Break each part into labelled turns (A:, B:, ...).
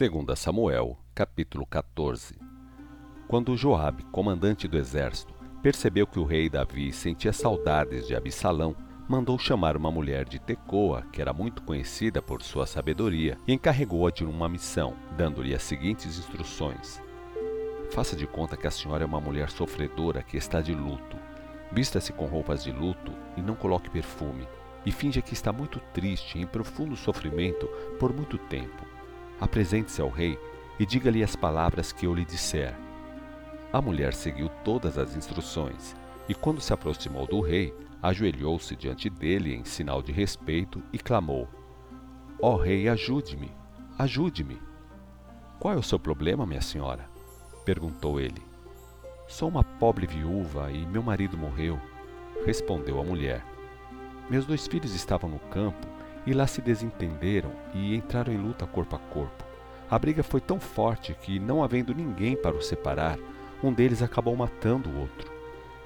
A: 2 Samuel, capítulo 14 Quando Joabe, comandante do exército, percebeu que o rei Davi sentia saudades de Absalão, mandou chamar uma mulher de Tecoa, que era muito conhecida por sua sabedoria, e encarregou-a de uma missão, dando-lhe as seguintes instruções. Faça de conta que a senhora é uma mulher sofredora que está de luto. Vista-se com roupas de luto e não coloque perfume, e finja que está muito triste em profundo sofrimento por muito tempo Apresente-se ao rei e diga-lhe as palavras que eu lhe disser. A mulher seguiu todas as instruções e, quando se aproximou do rei, ajoelhou-se diante dele em sinal de respeito e clamou: Ó oh, rei, ajude-me, ajude-me. Qual é o seu problema, minha senhora? perguntou ele. Sou uma pobre viúva e meu marido morreu, respondeu a mulher. Meus dois filhos estavam no campo e lá se desentenderam e entraram em luta corpo a corpo. A briga foi tão forte que, não havendo ninguém para os separar, um deles acabou matando o outro.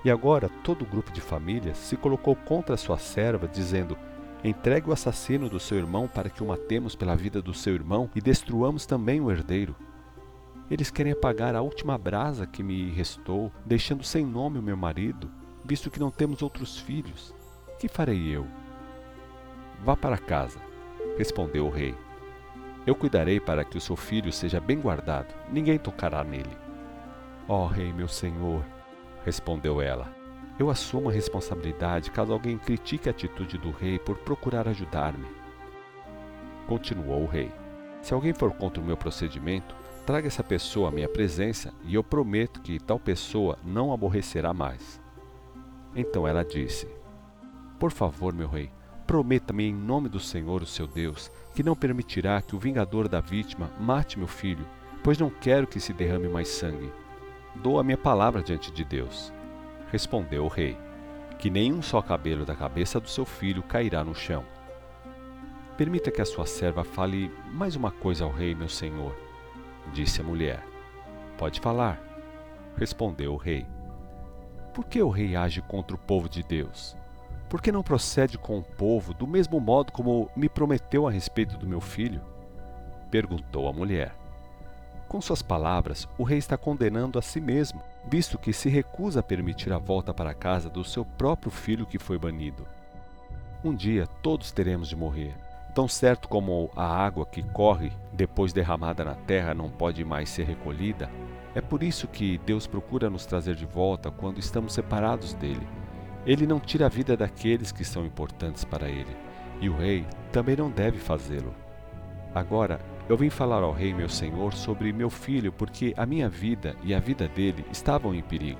A: E agora todo o grupo de família se colocou contra sua serva, dizendo: Entregue o assassino do seu irmão para que o matemos pela vida do seu irmão e destruamos também o herdeiro. Eles querem apagar a última brasa que me restou, deixando sem nome o meu marido, visto que não temos outros filhos. Que farei eu? Vá para casa, respondeu o rei. Eu cuidarei para que o seu filho seja bem guardado, ninguém tocará nele. Ó oh, rei, meu senhor, respondeu ela, eu assumo a responsabilidade caso alguém critique a atitude do rei por procurar ajudar-me. Continuou o rei: Se alguém for contra o meu procedimento, traga essa pessoa à minha presença e eu prometo que tal pessoa não aborrecerá mais. Então ela disse: Por favor, meu rei, Prometa-me em nome do Senhor, o seu Deus, que não permitirá que o vingador da vítima mate meu filho, pois não quero que se derrame mais sangue. Dou a minha palavra diante de Deus. Respondeu o rei: Que nenhum só cabelo da cabeça do seu filho cairá no chão. Permita que a sua serva fale mais uma coisa ao rei, meu senhor, disse a mulher. Pode falar, respondeu o rei. Por que o rei age contra o povo de Deus? Por que não procede com o povo do mesmo modo como me prometeu a respeito do meu filho? Perguntou a mulher. Com suas palavras, o rei está condenando a si mesmo, visto que se recusa a permitir a volta para casa do seu próprio filho que foi banido. Um dia todos teremos de morrer. Tão certo como a água que corre depois derramada na terra não pode mais ser recolhida, é por isso que Deus procura nos trazer de volta quando estamos separados dele ele não tira a vida daqueles que são importantes para ele, e o rei também não deve fazê-lo. Agora, eu vim falar ao rei meu senhor sobre meu filho, porque a minha vida e a vida dele estavam em perigo.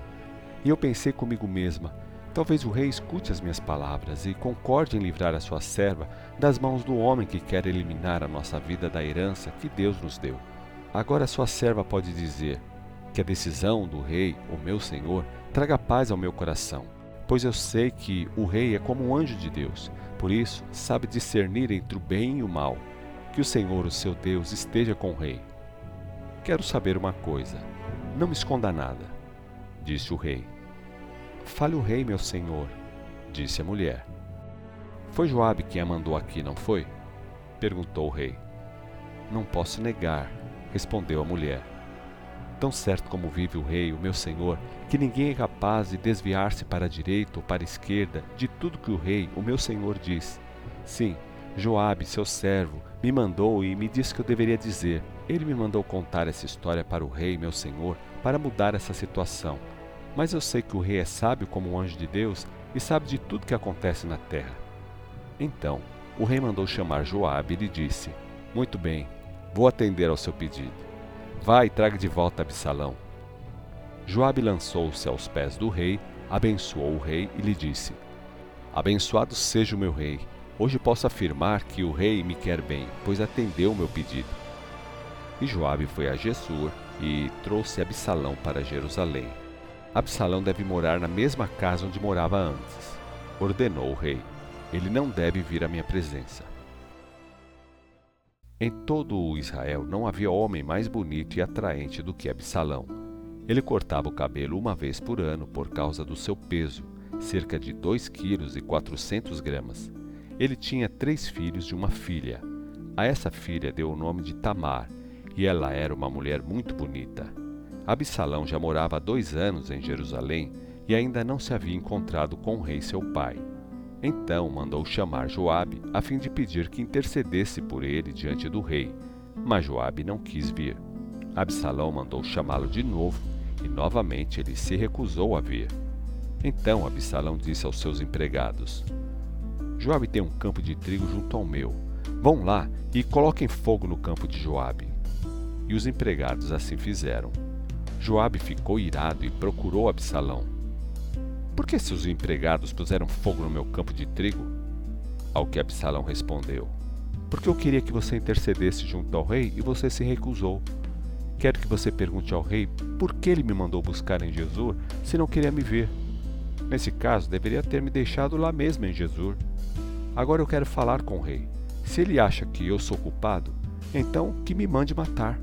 A: E eu pensei comigo mesma: talvez o rei escute as minhas palavras e concorde em livrar a sua serva das mãos do homem que quer eliminar a nossa vida da herança que Deus nos deu. Agora sua serva pode dizer que a decisão do rei, o meu senhor, traga paz ao meu coração pois eu sei que o rei é como um anjo de Deus, por isso sabe discernir entre o bem e o mal. Que o Senhor, o seu Deus, esteja com o rei. Quero saber uma coisa. Não me esconda nada, disse o rei. Fale o rei, meu senhor, disse a mulher. Foi Joabe quem a mandou aqui, não foi? perguntou o rei. Não posso negar, respondeu a mulher. Tão certo como vive o rei, o meu senhor, que ninguém é capaz de desviar-se para a direita ou para a esquerda de tudo que o rei, o meu senhor, diz. Sim, Joabe, seu servo, me mandou e me disse que eu deveria dizer. Ele me mandou contar essa história para o rei, meu senhor, para mudar essa situação. Mas eu sei que o rei é sábio como um anjo de Deus e sabe de tudo que acontece na terra. Então, o rei mandou chamar Joabe e lhe disse: Muito bem, vou atender ao seu pedido. Vá e traga de volta Absalão. Joabe lançou-se aos pés do rei, abençoou o rei e lhe disse: Abençoado seja o meu rei. Hoje posso afirmar que o rei me quer bem, pois atendeu o meu pedido. E Joabe foi a Jesur e trouxe Absalão para Jerusalém. Absalão deve morar na mesma casa onde morava antes. Ordenou o rei: Ele não deve vir à minha presença. Em todo o Israel não havia homem mais bonito e atraente do que Absalão. Ele cortava o cabelo uma vez por ano por causa do seu peso, cerca de 2 quilos e 400 gramas. Ele tinha três filhos e uma filha. A essa filha deu o nome de Tamar, e ela era uma mulher muito bonita. Absalão já morava há dois anos em Jerusalém e ainda não se havia encontrado com o rei seu pai. Então mandou chamar Joabe a fim de pedir que intercedesse por ele diante do rei, mas Joabe não quis vir. Absalão mandou chamá-lo de novo e novamente ele se recusou a vir. Então Absalão disse aos seus empregados: Joabe tem um campo de trigo junto ao meu. Vão lá e coloquem fogo no campo de Joabe. E os empregados assim fizeram. Joabe ficou irado e procurou Absalão. Por que seus empregados puseram fogo no meu campo de trigo? Ao que Absalão respondeu: Porque eu queria que você intercedesse junto ao rei e você se recusou. Quero que você pergunte ao rei por que ele me mandou buscar em Jesus se não queria me ver. Nesse caso, deveria ter me deixado lá mesmo em Jesus. Agora eu quero falar com o rei. Se ele acha que eu sou culpado, então que me mande matar.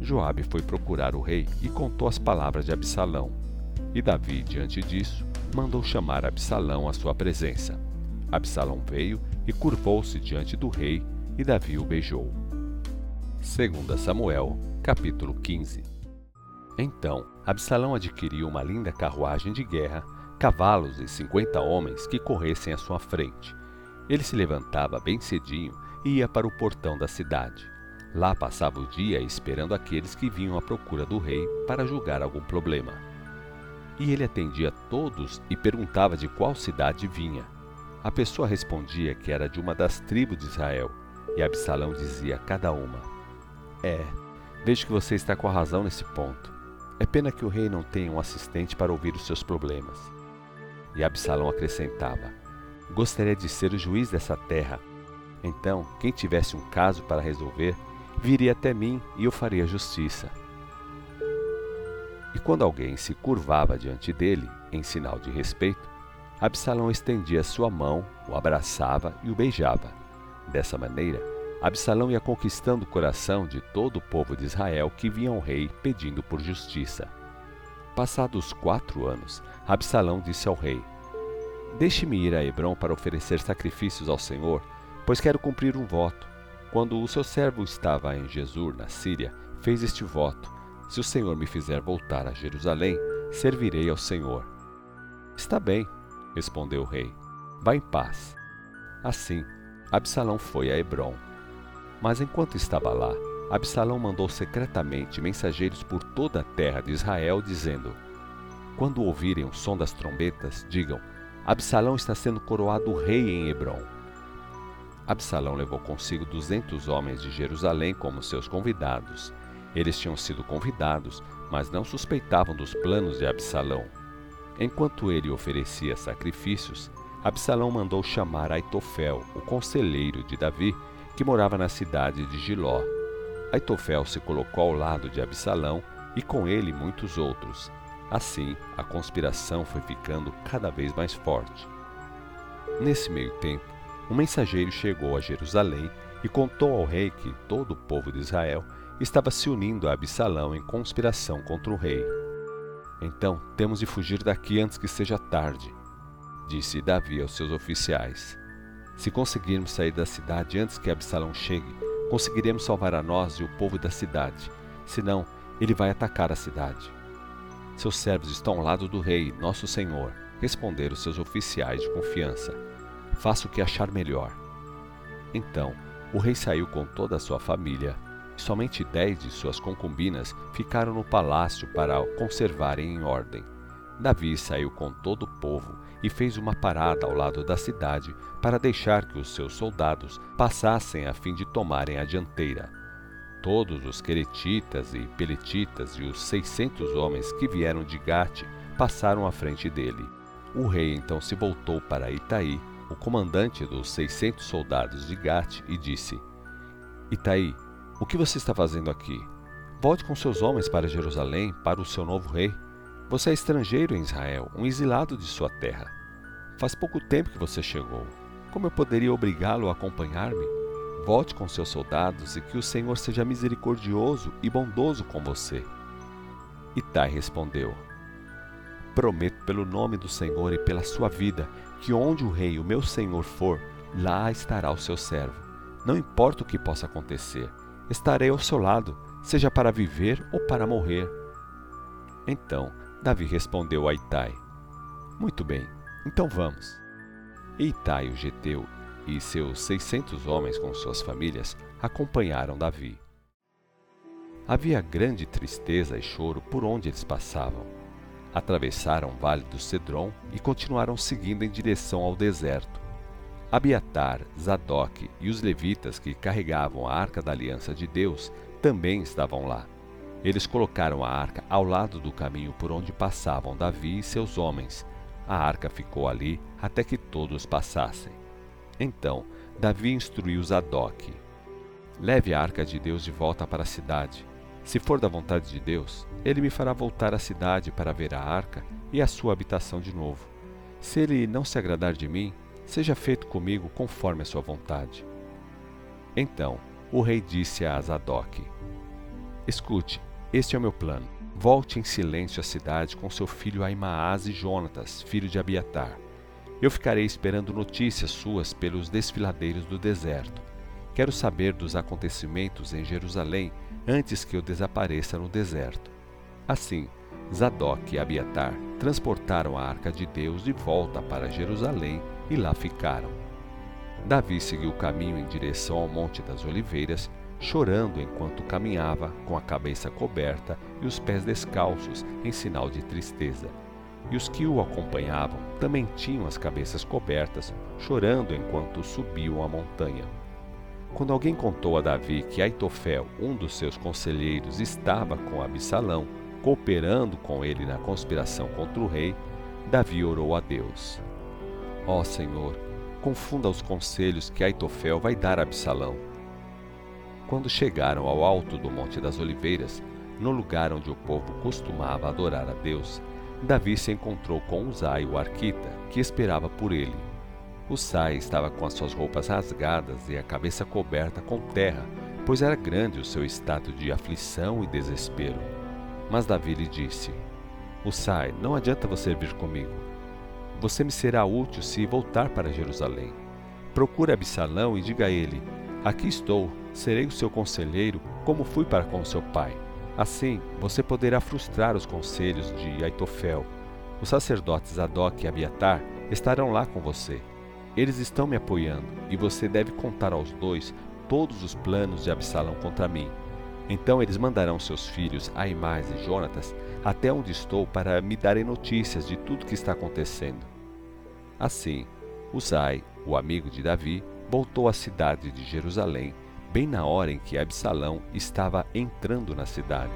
A: Joabe foi procurar o rei e contou as palavras de Absalão. E Davi, diante disso, mandou chamar Absalão à sua presença. Absalão veio e curvou-se diante do rei, e Davi o beijou. 2 Samuel, capítulo 15 Então Absalão adquiriu uma linda carruagem de guerra, cavalos e cinquenta homens que corressem à sua frente. Ele se levantava bem cedinho e ia para o portão da cidade. Lá passava o dia esperando aqueles que vinham à procura do rei para julgar algum problema. E ele atendia todos e perguntava de qual cidade vinha. A pessoa respondia que era de uma das tribos de Israel, e Absalão dizia a cada uma: É, vejo que você está com a razão nesse ponto. É pena que o rei não tenha um assistente para ouvir os seus problemas. E Absalão acrescentava: Gostaria de ser o juiz dessa terra. Então, quem tivesse um caso para resolver, viria até mim e eu faria justiça. E quando alguém se curvava diante dele, em sinal de respeito, Absalão estendia sua mão, o abraçava e o beijava. Dessa maneira, Absalão ia conquistando o coração de todo o povo de Israel que vinha ao rei pedindo por justiça. Passados quatro anos, Absalão disse ao rei: Deixe-me ir a Hebron para oferecer sacrifícios ao Senhor, pois quero cumprir um voto. Quando o seu servo estava em Jesus, na Síria, fez este voto: Se o Senhor me fizer voltar a Jerusalém, servirei ao Senhor. Está bem, respondeu o rei. Vá em paz. Assim, Absalão foi a Hebron. Mas enquanto estava lá, Absalão mandou secretamente mensageiros por toda a terra de Israel, dizendo: Quando ouvirem o som das trombetas, digam: Absalão está sendo coroado rei em Hebron. Absalão levou consigo duzentos homens de Jerusalém como seus convidados. Eles tinham sido convidados, mas não suspeitavam dos planos de Absalão. Enquanto ele oferecia sacrifícios, Absalão mandou chamar Aitofel, o conselheiro de Davi, que morava na cidade de Giló. Aitofel se colocou ao lado de Absalão e com ele muitos outros. Assim, a conspiração foi ficando cada vez mais forte. Nesse meio tempo, um mensageiro chegou a Jerusalém e contou ao rei que todo o povo de Israel estava se unindo a Absalão em conspiração contra o rei. Então temos de fugir daqui antes que seja tarde, disse Davi aos seus oficiais. Se conseguirmos sair da cidade antes que Absalão chegue, conseguiremos salvar a nós e o povo da cidade. Senão, ele vai atacar a cidade. Seus servos estão ao lado do rei, nosso senhor, responderam seus oficiais de confiança. Faça o que achar melhor. Então, o rei saiu com toda a sua família, somente dez de suas concubinas ficaram no palácio para o conservarem em ordem. Davi saiu com todo o povo e fez uma parada ao lado da cidade para deixar que os seus soldados passassem a fim de tomarem a dianteira. Todos os queretitas e peletitas e os seiscentos homens que vieram de Gate passaram à frente dele. O rei então se voltou para Itaí, o comandante dos seiscentos soldados de Gate, e disse: Itaí, o que você está fazendo aqui? Volte com seus homens para Jerusalém, para o seu novo rei. Você é estrangeiro em Israel, um exilado de sua terra. Faz pouco tempo que você chegou. Como eu poderia obrigá-lo a acompanhar-me? Volte com seus soldados e que o Senhor seja misericordioso e bondoso com você. Itai respondeu: Prometo pelo nome do Senhor e pela sua vida que onde o rei, o meu senhor, for, lá estará o seu servo. Não importa o que possa acontecer, estarei ao seu lado, seja para viver ou para morrer. Então Davi respondeu a Itai: Muito bem, então vamos. E Itai, o geteu, e seus seiscentos homens com suas famílias acompanharam Davi. Havia grande tristeza e choro por onde eles passavam. Atravessaram o vale do Cedron e continuaram seguindo em direção ao deserto. Abiatar, Zadok e os levitas que carregavam a arca da aliança de Deus também estavam lá. Eles colocaram a arca ao lado do caminho por onde passavam Davi e seus homens. A arca ficou ali até que todos passassem. Então Davi instruiu Zadok: Leve a arca de Deus de volta para a cidade. Se for da vontade de Deus, ele me fará voltar à cidade para ver a arca e a sua habitação de novo. Se ele não se agradar de mim, seja feito comigo conforme a sua vontade. Então o rei disse a Zadok: Escute, este é o meu plano. Volte em silêncio à cidade com seu filho Aimaas e Jonatas, filho de Abiatar. Eu ficarei esperando notícias suas pelos desfiladeiros do deserto. Quero saber dos acontecimentos em Jerusalém antes que eu desapareça no deserto. Assim, Zadok e Abiatar transportaram a arca de Deus de volta para Jerusalém e lá ficaram. Davi seguiu o caminho em direção ao Monte das Oliveiras, chorando enquanto caminhava, com a cabeça coberta e os pés descalços, em sinal de tristeza. E os que o acompanhavam também tinham as cabeças cobertas, chorando enquanto subiam a montanha. Quando alguém contou a Davi que Aitofel, um dos seus conselheiros, estava com Absalão, cooperando com ele na conspiração contra o rei, Davi orou a Deus. Ó Senhor, confunda os conselhos que Aitofel vai dar a Absalão. Quando chegaram ao alto do Monte das Oliveiras, no lugar onde o povo costumava adorar a Deus, Davi se encontrou com Uzai, o arquita, que esperava por ele. Uzai estava com as suas roupas rasgadas e a cabeça coberta com terra, pois era grande o seu estado de aflição e desespero. Mas Davi lhe disse: Uzai, não adianta você vir comigo. Você me será útil se voltar para Jerusalém. Procure Absalão e diga a ele: Aqui estou, serei o seu conselheiro, como fui para com seu pai. Assim, você poderá frustrar os conselhos de Aitofel. Os sacerdotes Adok e Abiatar estarão lá com você. Eles estão me apoiando e você deve contar aos dois todos os planos de Absalão contra mim. Então eles mandarão seus filhos, Aimás e Jonatas, até onde estou para me darem notícias de tudo que está acontecendo. Assim, Uzai, o amigo de Davi, voltou à cidade de Jerusalém bem na hora em que Absalão estava entrando na cidade.